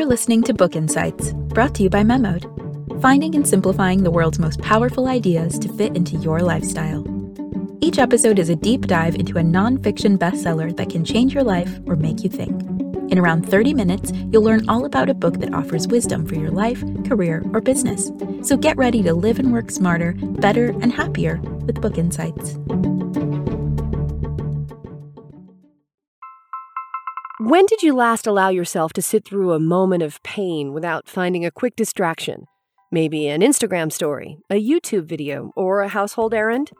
You're listening to Book Insights, brought to you by Memod, finding and simplifying the world's most powerful ideas to fit into your lifestyle. Each episode is a deep dive into a nonfiction bestseller that can change your life or make you think. In around 30 minutes, you'll learn all about a book that offers wisdom for your life, career, or business. So get ready to live and work smarter, better, and happier with Book Insights. When did you last allow yourself to sit through a moment of pain without finding a quick distraction? Maybe an Instagram story, a YouTube video, or a household errand?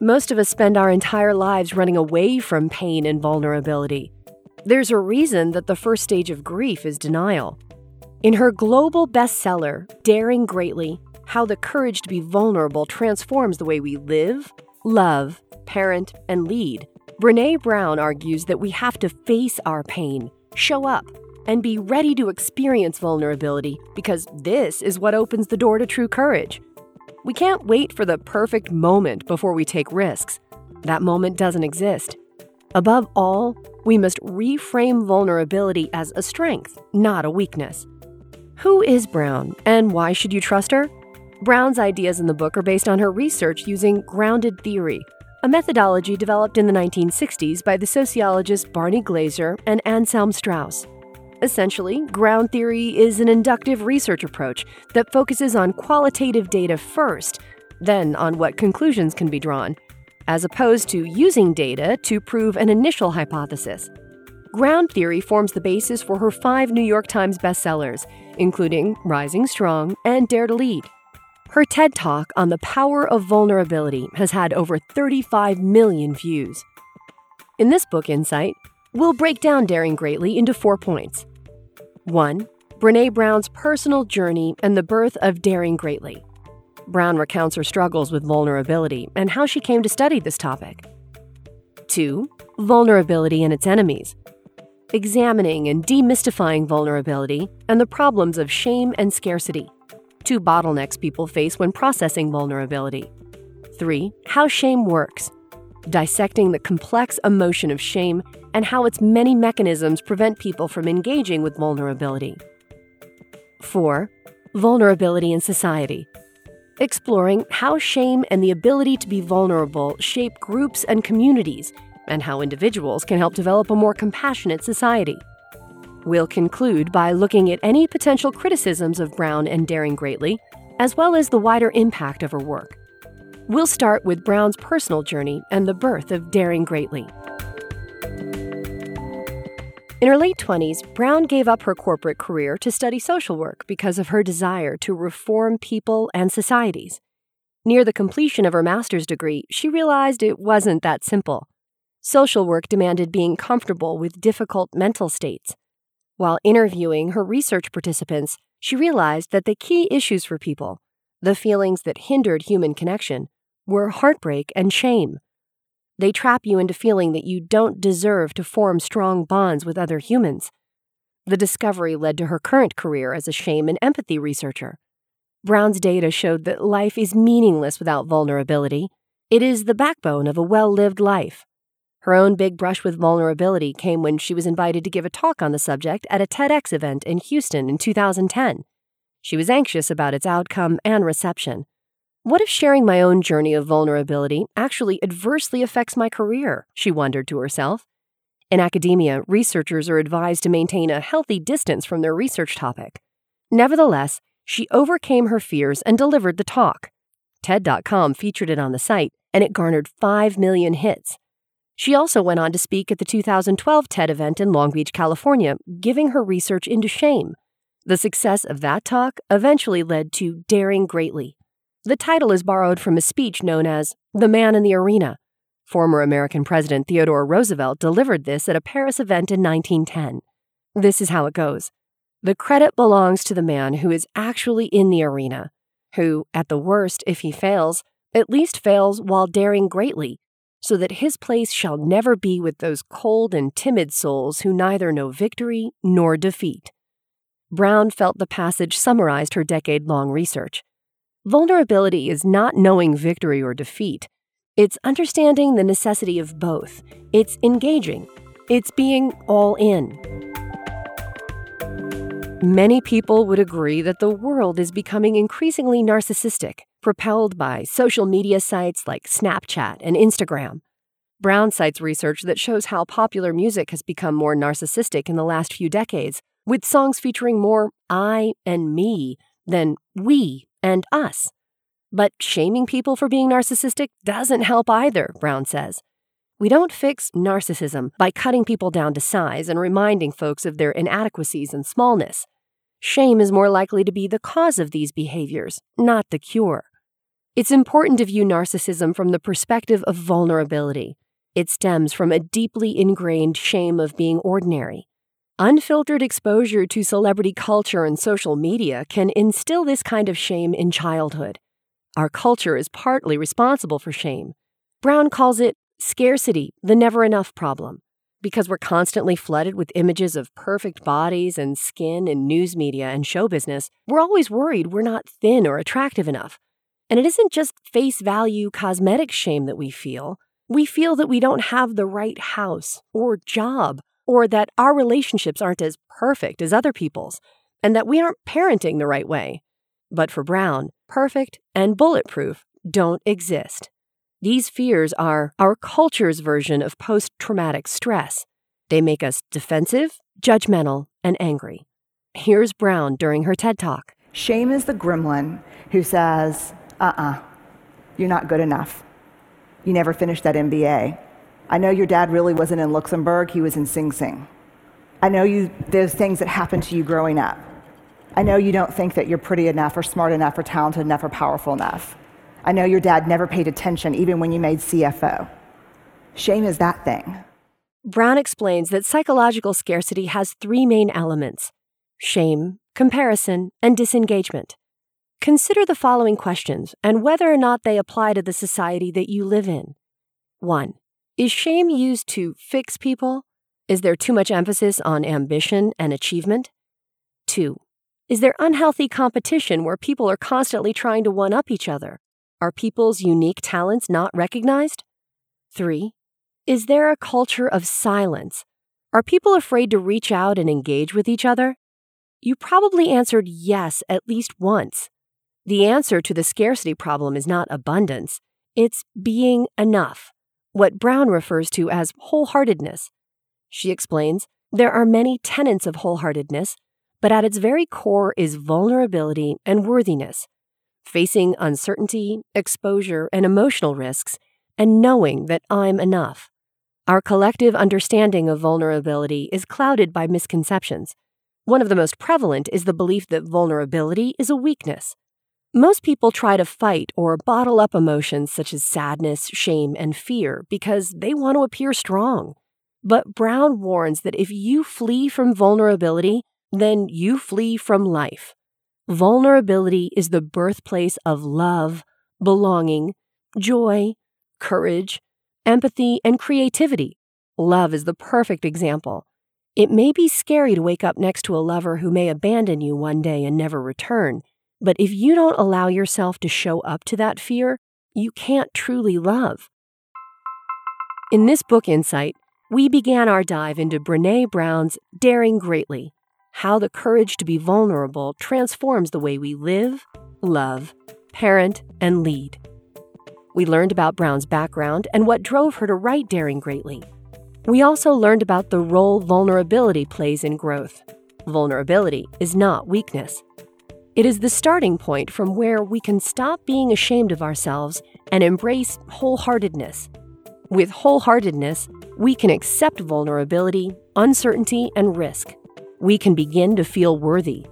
Most of us spend our entire lives running away from pain and vulnerability. There's a reason that the first stage of grief is denial. In her global bestseller, Daring Greatly How the Courage to Be Vulnerable Transforms the Way We Live, Love, Parent, and Lead, Brene Brown argues that we have to face our pain, show up, and be ready to experience vulnerability because this is what opens the door to true courage. We can't wait for the perfect moment before we take risks. That moment doesn't exist. Above all, we must reframe vulnerability as a strength, not a weakness. Who is Brown, and why should you trust her? Brown's ideas in the book are based on her research using grounded theory, a methodology developed in the 1960s by the sociologists Barney Glaser and Anselm Strauss. Essentially, ground theory is an inductive research approach that focuses on qualitative data first, then on what conclusions can be drawn, as opposed to using data to prove an initial hypothesis. Ground theory forms the basis for her five New York Times bestsellers, including Rising Strong and Dare to Lead. Her TED Talk on the power of vulnerability has had over 35 million views. In this book insight, we'll break down Daring Greatly into four points. 1. Brene Brown's personal journey and the birth of Daring Greatly. Brown recounts her struggles with vulnerability and how she came to study this topic. 2. Vulnerability and its enemies. Examining and demystifying vulnerability and the problems of shame and scarcity two bottlenecks people face when processing vulnerability. 3. How shame works, dissecting the complex emotion of shame and how its many mechanisms prevent people from engaging with vulnerability. 4. Vulnerability in society, exploring how shame and the ability to be vulnerable shape groups and communities, and how individuals can help develop a more compassionate society. We'll conclude by looking at any potential criticisms of Brown and Daring Greatly, as well as the wider impact of her work. We'll start with Brown's personal journey and the birth of Daring Greatly. In her late 20s, Brown gave up her corporate career to study social work because of her desire to reform people and societies. Near the completion of her master's degree, she realized it wasn't that simple. Social work demanded being comfortable with difficult mental states. While interviewing her research participants, she realized that the key issues for people, the feelings that hindered human connection, were heartbreak and shame. They trap you into feeling that you don't deserve to form strong bonds with other humans. The discovery led to her current career as a shame and empathy researcher. Brown's data showed that life is meaningless without vulnerability. It is the backbone of a well lived life. Her own big brush with vulnerability came when she was invited to give a talk on the subject at a TEDx event in Houston in 2010. She was anxious about its outcome and reception. What if sharing my own journey of vulnerability actually adversely affects my career? She wondered to herself. In academia, researchers are advised to maintain a healthy distance from their research topic. Nevertheless, she overcame her fears and delivered the talk. TED.com featured it on the site, and it garnered 5 million hits. She also went on to speak at the 2012 TED event in Long Beach, California, giving her research into shame. The success of that talk eventually led to Daring Greatly. The title is borrowed from a speech known as The Man in the Arena. Former American President Theodore Roosevelt delivered this at a Paris event in 1910. This is how it goes The credit belongs to the man who is actually in the arena, who, at the worst, if he fails, at least fails while daring greatly so that his place shall never be with those cold and timid souls who neither know victory nor defeat. Brown felt the passage summarized her decade long research. Vulnerability is not knowing victory or defeat, it's understanding the necessity of both. It's engaging, it's being all in. Many people would agree that the world is becoming increasingly narcissistic, propelled by social media sites like Snapchat and Instagram. Brown cites research that shows how popular music has become more narcissistic in the last few decades, with songs featuring more I and me than we and us. But shaming people for being narcissistic doesn't help either, Brown says. We don't fix narcissism by cutting people down to size and reminding folks of their inadequacies and smallness. Shame is more likely to be the cause of these behaviors, not the cure. It's important to view narcissism from the perspective of vulnerability. It stems from a deeply ingrained shame of being ordinary. Unfiltered exposure to celebrity culture and social media can instill this kind of shame in childhood. Our culture is partly responsible for shame. Brown calls it scarcity, the never enough problem. Because we're constantly flooded with images of perfect bodies and skin in news media and show business, we're always worried we're not thin or attractive enough. And it isn't just face value cosmetic shame that we feel. We feel that we don't have the right house or job, or that our relationships aren't as perfect as other people's, and that we aren't parenting the right way. But for Brown, perfect and bulletproof don't exist. These fears are our culture's version of post traumatic stress. They make us defensive, judgmental, and angry. Here's Brown during her TED Talk. Shame is the gremlin who says, uh uh-uh, uh, you are not good enough. You never finished that MBA. I know your dad really wasn't in Luxembourg, he was in Sing Sing. I know you, those things that happened to you growing up. I know you don't think that you're pretty enough or smart enough or talented enough or powerful enough. I know your dad never paid attention even when you made CFO. Shame is that thing. Brown explains that psychological scarcity has three main elements shame, comparison, and disengagement. Consider the following questions and whether or not they apply to the society that you live in. 1. Is shame used to fix people? Is there too much emphasis on ambition and achievement? 2. Is there unhealthy competition where people are constantly trying to one up each other? Are people's unique talents not recognized? 3. Is there a culture of silence? Are people afraid to reach out and engage with each other? You probably answered yes at least once. The answer to the scarcity problem is not abundance, it's being enough, what Brown refers to as wholeheartedness. She explains there are many tenets of wholeheartedness, but at its very core is vulnerability and worthiness, facing uncertainty, exposure, and emotional risks, and knowing that I'm enough. Our collective understanding of vulnerability is clouded by misconceptions. One of the most prevalent is the belief that vulnerability is a weakness. Most people try to fight or bottle up emotions such as sadness, shame, and fear because they want to appear strong. But Brown warns that if you flee from vulnerability, then you flee from life. Vulnerability is the birthplace of love, belonging, joy, courage, empathy, and creativity. Love is the perfect example. It may be scary to wake up next to a lover who may abandon you one day and never return. But if you don't allow yourself to show up to that fear, you can't truly love. In this book insight, we began our dive into Brene Brown's Daring Greatly How the Courage to Be Vulnerable Transforms the Way We Live, Love, Parent, and Lead. We learned about Brown's background and what drove her to write Daring Greatly. We also learned about the role vulnerability plays in growth. Vulnerability is not weakness. It is the starting point from where we can stop being ashamed of ourselves and embrace wholeheartedness. With wholeheartedness, we can accept vulnerability, uncertainty, and risk. We can begin to feel worthy.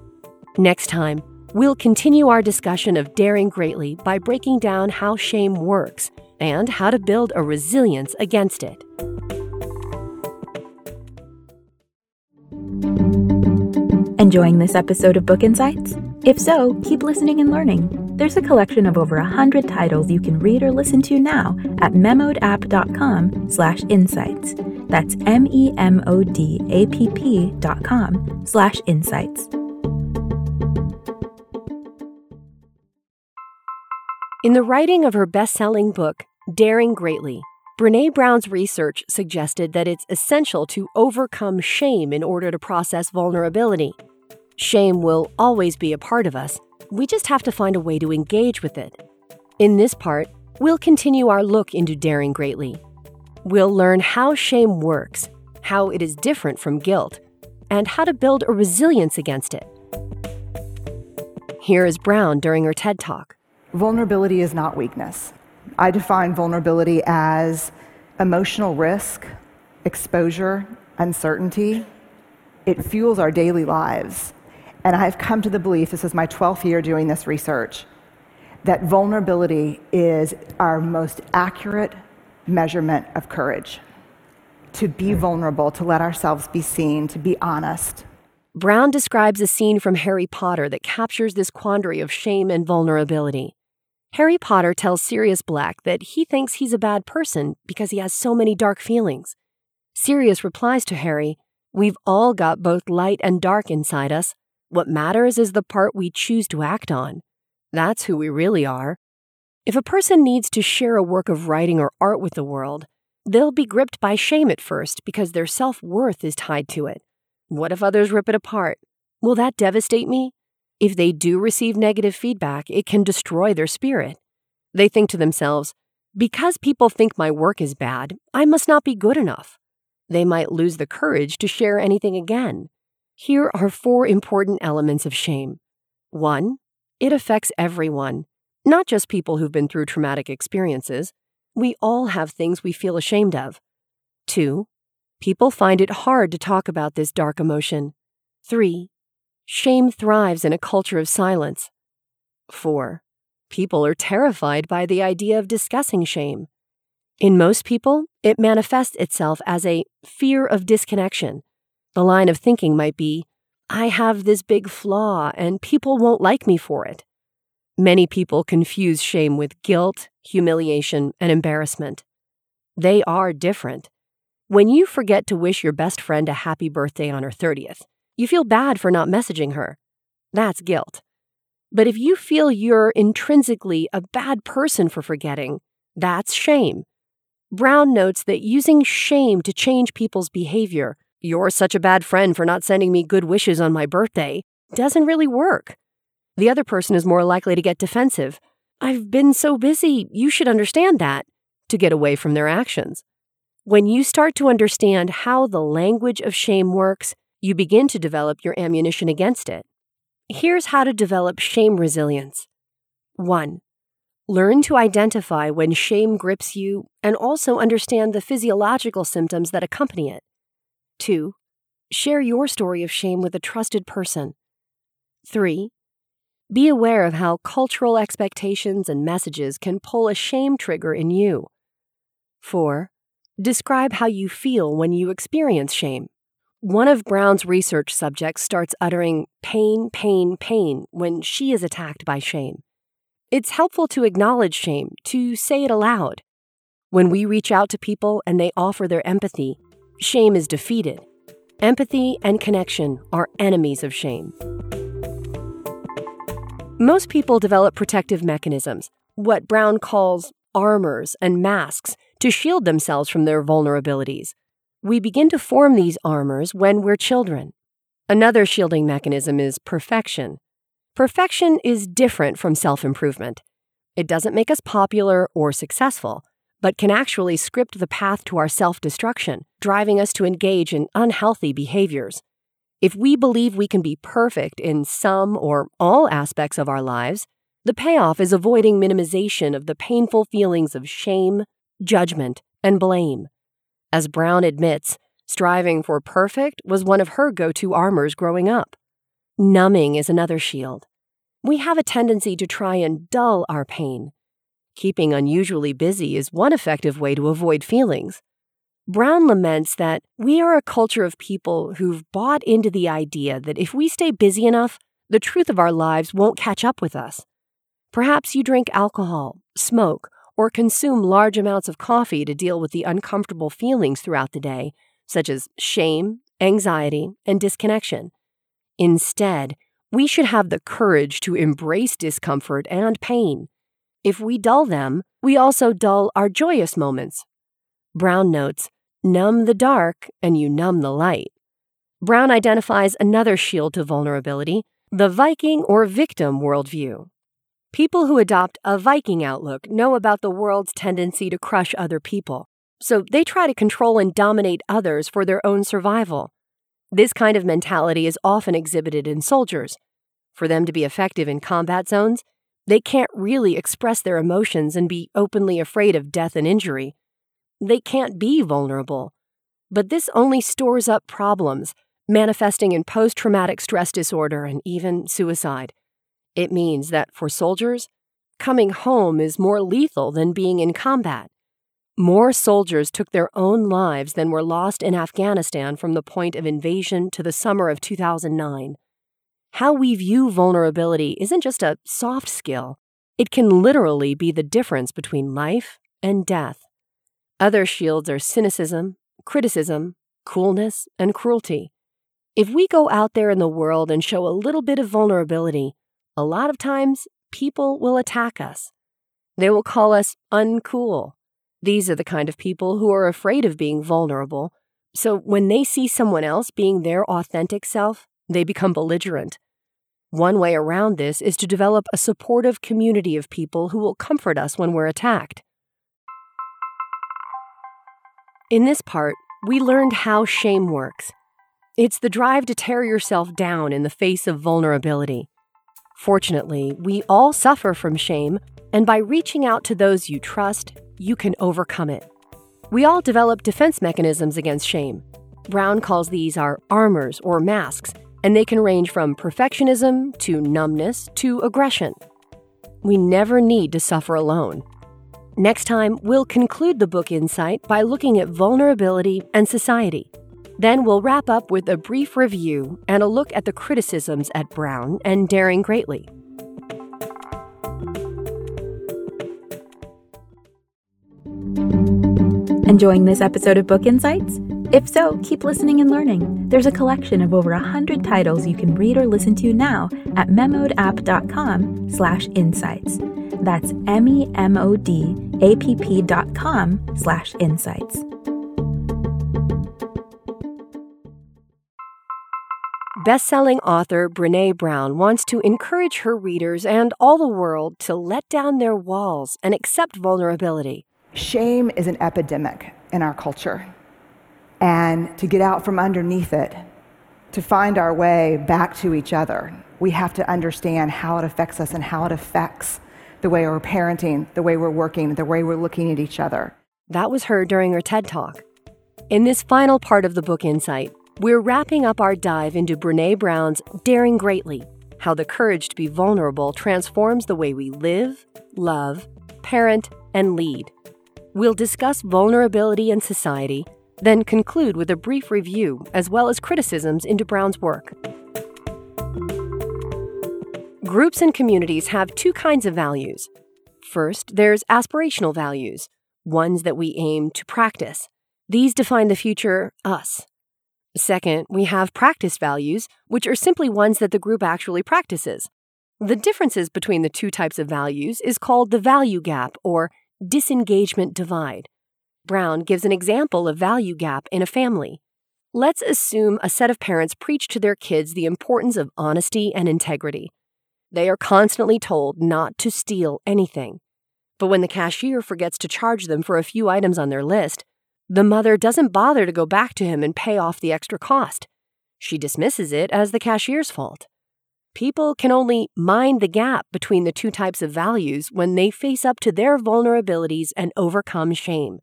Next time, we'll continue our discussion of daring greatly by breaking down how shame works and how to build a resilience against it. Enjoying this episode of Book Insights? If so, keep listening and learning. There's a collection of over a hundred titles you can read or listen to now at memodapp.com slash insights. That's M-E-M-O-D-A-P-P dot com slash insights. In the writing of her best-selling book, Daring Greatly, Brene Brown's research suggested that it's essential to overcome shame in order to process vulnerability. Shame will always be a part of us. We just have to find a way to engage with it. In this part, we'll continue our look into daring greatly. We'll learn how shame works, how it is different from guilt, and how to build a resilience against it. Here is Brown during her TED Talk. Vulnerability is not weakness. I define vulnerability as emotional risk, exposure, uncertainty. It fuels our daily lives. And I've come to the belief, this is my 12th year doing this research, that vulnerability is our most accurate measurement of courage. To be hmm. vulnerable, to let ourselves be seen, to be honest. Brown describes a scene from Harry Potter that captures this quandary of shame and vulnerability. Harry Potter tells Sirius Black that he thinks he's a bad person because he has so many dark feelings. Sirius replies to Harry, We've all got both light and dark inside us. What matters is the part we choose to act on. That's who we really are. If a person needs to share a work of writing or art with the world, they'll be gripped by shame at first because their self worth is tied to it. What if others rip it apart? Will that devastate me? If they do receive negative feedback, it can destroy their spirit. They think to themselves, because people think my work is bad, I must not be good enough. They might lose the courage to share anything again. Here are four important elements of shame. One, it affects everyone, not just people who've been through traumatic experiences. We all have things we feel ashamed of. Two, people find it hard to talk about this dark emotion. Three, Shame thrives in a culture of silence. 4. People are terrified by the idea of discussing shame. In most people, it manifests itself as a fear of disconnection. The line of thinking might be, I have this big flaw and people won't like me for it. Many people confuse shame with guilt, humiliation, and embarrassment. They are different. When you forget to wish your best friend a happy birthday on her 30th, you feel bad for not messaging her. That's guilt. But if you feel you're intrinsically a bad person for forgetting, that's shame. Brown notes that using shame to change people's behavior, you're such a bad friend for not sending me good wishes on my birthday, doesn't really work. The other person is more likely to get defensive. I've been so busy, you should understand that, to get away from their actions. When you start to understand how the language of shame works, you begin to develop your ammunition against it. Here's how to develop shame resilience 1. Learn to identify when shame grips you and also understand the physiological symptoms that accompany it. 2. Share your story of shame with a trusted person. 3. Be aware of how cultural expectations and messages can pull a shame trigger in you. 4. Describe how you feel when you experience shame. One of Brown's research subjects starts uttering pain, pain, pain when she is attacked by shame. It's helpful to acknowledge shame, to say it aloud. When we reach out to people and they offer their empathy, shame is defeated. Empathy and connection are enemies of shame. Most people develop protective mechanisms, what Brown calls armors and masks, to shield themselves from their vulnerabilities. We begin to form these armors when we're children. Another shielding mechanism is perfection. Perfection is different from self improvement. It doesn't make us popular or successful, but can actually script the path to our self destruction, driving us to engage in unhealthy behaviors. If we believe we can be perfect in some or all aspects of our lives, the payoff is avoiding minimization of the painful feelings of shame, judgment, and blame. As Brown admits, striving for perfect was one of her go to armors growing up. Numbing is another shield. We have a tendency to try and dull our pain. Keeping unusually busy is one effective way to avoid feelings. Brown laments that we are a culture of people who've bought into the idea that if we stay busy enough, the truth of our lives won't catch up with us. Perhaps you drink alcohol, smoke, or consume large amounts of coffee to deal with the uncomfortable feelings throughout the day, such as shame, anxiety, and disconnection. Instead, we should have the courage to embrace discomfort and pain. If we dull them, we also dull our joyous moments. Brown notes numb the dark and you numb the light. Brown identifies another shield to vulnerability the Viking or victim worldview. People who adopt a Viking outlook know about the world's tendency to crush other people, so they try to control and dominate others for their own survival. This kind of mentality is often exhibited in soldiers. For them to be effective in combat zones, they can't really express their emotions and be openly afraid of death and injury. They can't be vulnerable. But this only stores up problems, manifesting in post traumatic stress disorder and even suicide. It means that for soldiers, coming home is more lethal than being in combat. More soldiers took their own lives than were lost in Afghanistan from the point of invasion to the summer of 2009. How we view vulnerability isn't just a soft skill, it can literally be the difference between life and death. Other shields are cynicism, criticism, coolness, and cruelty. If we go out there in the world and show a little bit of vulnerability, a lot of times people will attack us. They will call us uncool these are the kind of people who are afraid of being vulnerable, so when they see someone else being their authentic self, they become belligerent. One way around this is to develop a supportive community of people who will comfort us when we're attacked. In this part, we learned how shame works. It's the drive to tear yourself down in the face of vulnerability. Fortunately, we all suffer from shame, and by reaching out to those you trust, you can overcome it. We all develop defense mechanisms against shame. Brown calls these our armors or masks, and they can range from perfectionism to numbness to aggression. We never need to suffer alone. Next time, we'll conclude the book Insight by looking at vulnerability and society. Then we'll wrap up with a brief review and a look at the criticisms at Brown and Daring Greatly. Enjoying this episode of Book Insights? If so, keep listening and learning. There's a collection of over 100 titles you can read or listen to now at memodapp.com slash insights. That's M-E-M-O-D-A-P-P dot com slash insights. Best-selling author Brene Brown wants to encourage her readers and all the world to let down their walls and accept vulnerability. Shame is an epidemic in our culture. And to get out from underneath it, to find our way back to each other, we have to understand how it affects us and how it affects the way we're parenting, the way we're working, the way we're looking at each other. That was heard during her TED Talk. In this final part of the book Insight, we're wrapping up our dive into Brene Brown's Daring Greatly How the Courage to Be Vulnerable Transforms the Way We Live, Love, Parent, and Lead. We'll discuss vulnerability in society, then conclude with a brief review as well as criticisms into Brown's work. Groups and communities have two kinds of values. First, there's aspirational values, ones that we aim to practice. These define the future us. Second, we have practice values, which are simply ones that the group actually practices. The differences between the two types of values is called the value gap or disengagement divide. Brown gives an example of value gap in a family. Let's assume a set of parents preach to their kids the importance of honesty and integrity. They are constantly told not to steal anything. But when the cashier forgets to charge them for a few items on their list, the mother doesn't bother to go back to him and pay off the extra cost. She dismisses it as the cashier's fault. People can only mind the gap between the two types of values when they face up to their vulnerabilities and overcome shame.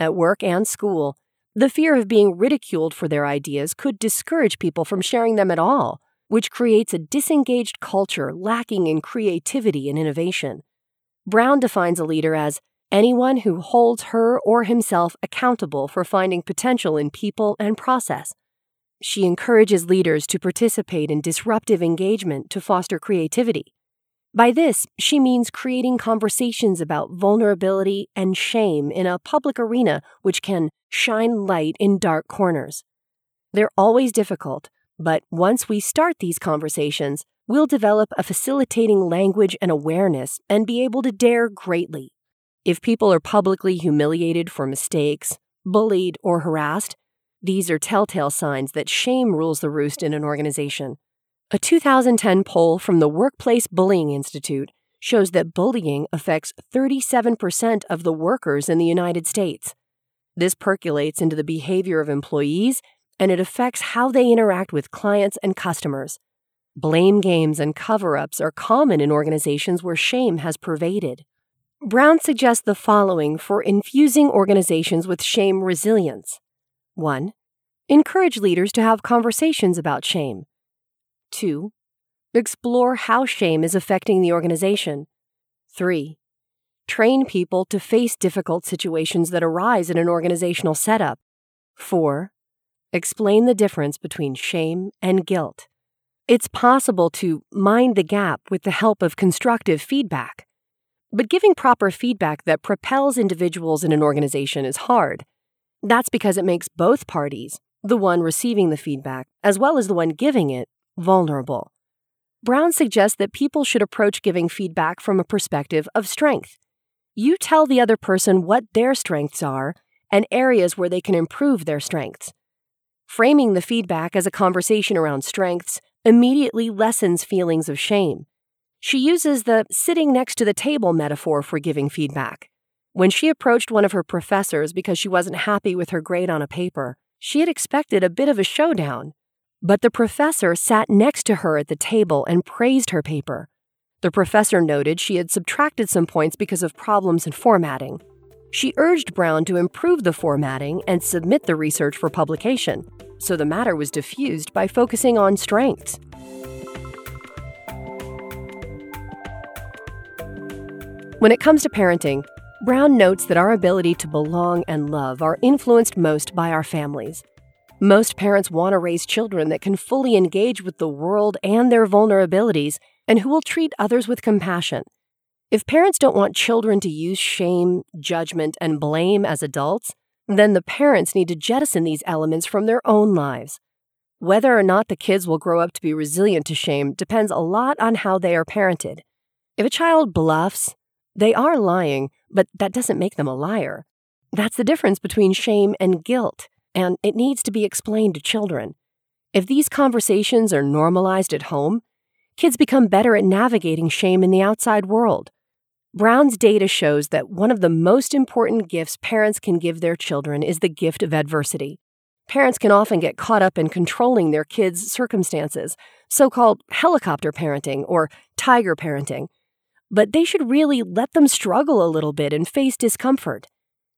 At work and school, the fear of being ridiculed for their ideas could discourage people from sharing them at all, which creates a disengaged culture lacking in creativity and innovation. Brown defines a leader as anyone who holds her or himself accountable for finding potential in people and process she encourages leaders to participate in disruptive engagement to foster creativity. By this, she means creating conversations about vulnerability and shame in a public arena which can shine light in dark corners. They're always difficult, but once we start these conversations, we'll develop a facilitating language and awareness and be able to dare greatly. If people are publicly humiliated for mistakes, bullied, or harassed, These are telltale signs that shame rules the roost in an organization. A 2010 poll from the Workplace Bullying Institute shows that bullying affects 37% of the workers in the United States. This percolates into the behavior of employees and it affects how they interact with clients and customers. Blame games and cover ups are common in organizations where shame has pervaded. Brown suggests the following for infusing organizations with shame resilience 1. Encourage leaders to have conversations about shame. 2. Explore how shame is affecting the organization. 3. Train people to face difficult situations that arise in an organizational setup. 4. Explain the difference between shame and guilt. It's possible to mind the gap with the help of constructive feedback. But giving proper feedback that propels individuals in an organization is hard. That's because it makes both parties, the one receiving the feedback as well as the one giving it, vulnerable. Brown suggests that people should approach giving feedback from a perspective of strength. You tell the other person what their strengths are and areas where they can improve their strengths. Framing the feedback as a conversation around strengths immediately lessens feelings of shame. She uses the sitting next to the table metaphor for giving feedback. When she approached one of her professors because she wasn't happy with her grade on a paper, she had expected a bit of a showdown. But the professor sat next to her at the table and praised her paper. The professor noted she had subtracted some points because of problems in formatting. She urged Brown to improve the formatting and submit the research for publication, so the matter was diffused by focusing on strengths. When it comes to parenting, Brown notes that our ability to belong and love are influenced most by our families. Most parents want to raise children that can fully engage with the world and their vulnerabilities and who will treat others with compassion. If parents don't want children to use shame, judgment, and blame as adults, then the parents need to jettison these elements from their own lives. Whether or not the kids will grow up to be resilient to shame depends a lot on how they are parented. If a child bluffs, they are lying, but that doesn't make them a liar. That's the difference between shame and guilt, and it needs to be explained to children. If these conversations are normalized at home, kids become better at navigating shame in the outside world. Brown's data shows that one of the most important gifts parents can give their children is the gift of adversity. Parents can often get caught up in controlling their kids' circumstances, so called helicopter parenting or tiger parenting, but they should really let them struggle a little bit and face discomfort.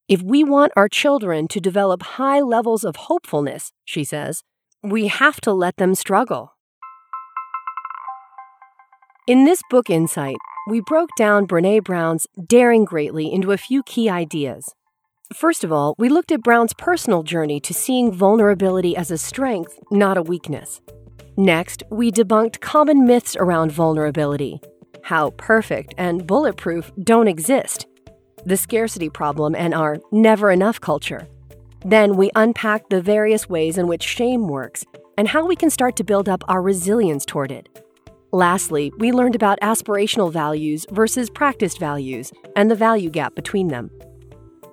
If we want our children to develop high levels of hopefulness, she says, we have to let them struggle. In this book insight, we broke down Brene Brown's Daring Greatly into a few key ideas. First of all, we looked at Brown's personal journey to seeing vulnerability as a strength, not a weakness. Next, we debunked common myths around vulnerability, how perfect and bulletproof don't exist, the scarcity problem, and our never enough culture. Then we unpack the various ways in which shame works and how we can start to build up our resilience toward it. Lastly, we learned about aspirational values versus practiced values and the value gap between them.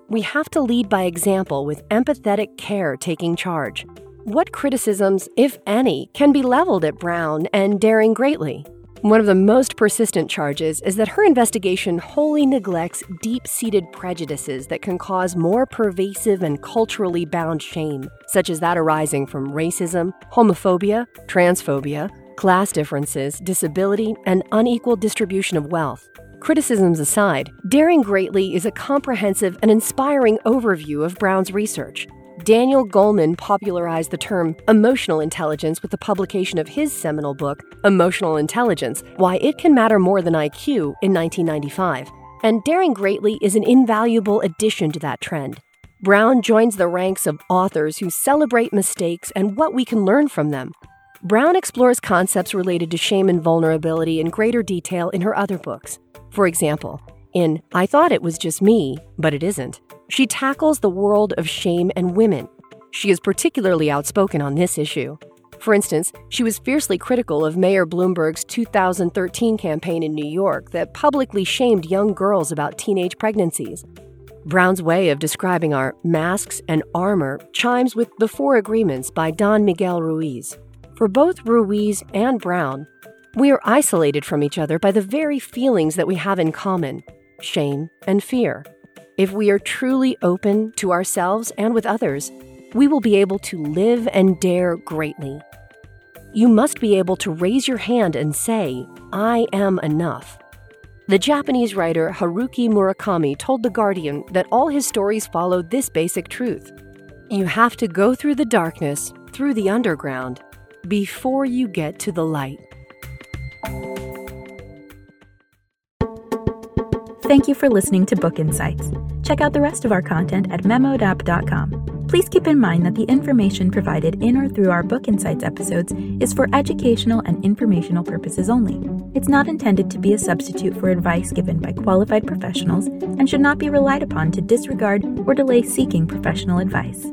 We have to lead by example with empathetic care taking charge. What criticisms, if any, can be leveled at Brown and Daring Greatly? One of the most persistent charges is that her investigation wholly neglects deep seated prejudices that can cause more pervasive and culturally bound shame, such as that arising from racism, homophobia, transphobia, class differences, disability, and unequal distribution of wealth. Criticisms aside, Daring Greatly is a comprehensive and inspiring overview of Brown's research. Daniel Goleman popularized the term emotional intelligence with the publication of his seminal book, Emotional Intelligence Why It Can Matter More Than IQ, in 1995. And Daring Greatly is an invaluable addition to that trend. Brown joins the ranks of authors who celebrate mistakes and what we can learn from them. Brown explores concepts related to shame and vulnerability in greater detail in her other books. For example, in I Thought It Was Just Me, But It Isn't, she tackles the world of shame and women. She is particularly outspoken on this issue. For instance, she was fiercely critical of Mayor Bloomberg's 2013 campaign in New York that publicly shamed young girls about teenage pregnancies. Brown's way of describing our masks and armor chimes with The Four Agreements by Don Miguel Ruiz. For both Ruiz and Brown, we are isolated from each other by the very feelings that we have in common shame and fear. If we are truly open to ourselves and with others, we will be able to live and dare greatly. You must be able to raise your hand and say, I am enough. The Japanese writer Haruki Murakami told The Guardian that all his stories follow this basic truth. You have to go through the darkness, through the underground, before you get to the light. Thank you for listening to Book Insights. Check out the rest of our content at memodapp.com. Please keep in mind that the information provided in or through our Book Insights episodes is for educational and informational purposes only. It's not intended to be a substitute for advice given by qualified professionals and should not be relied upon to disregard or delay seeking professional advice.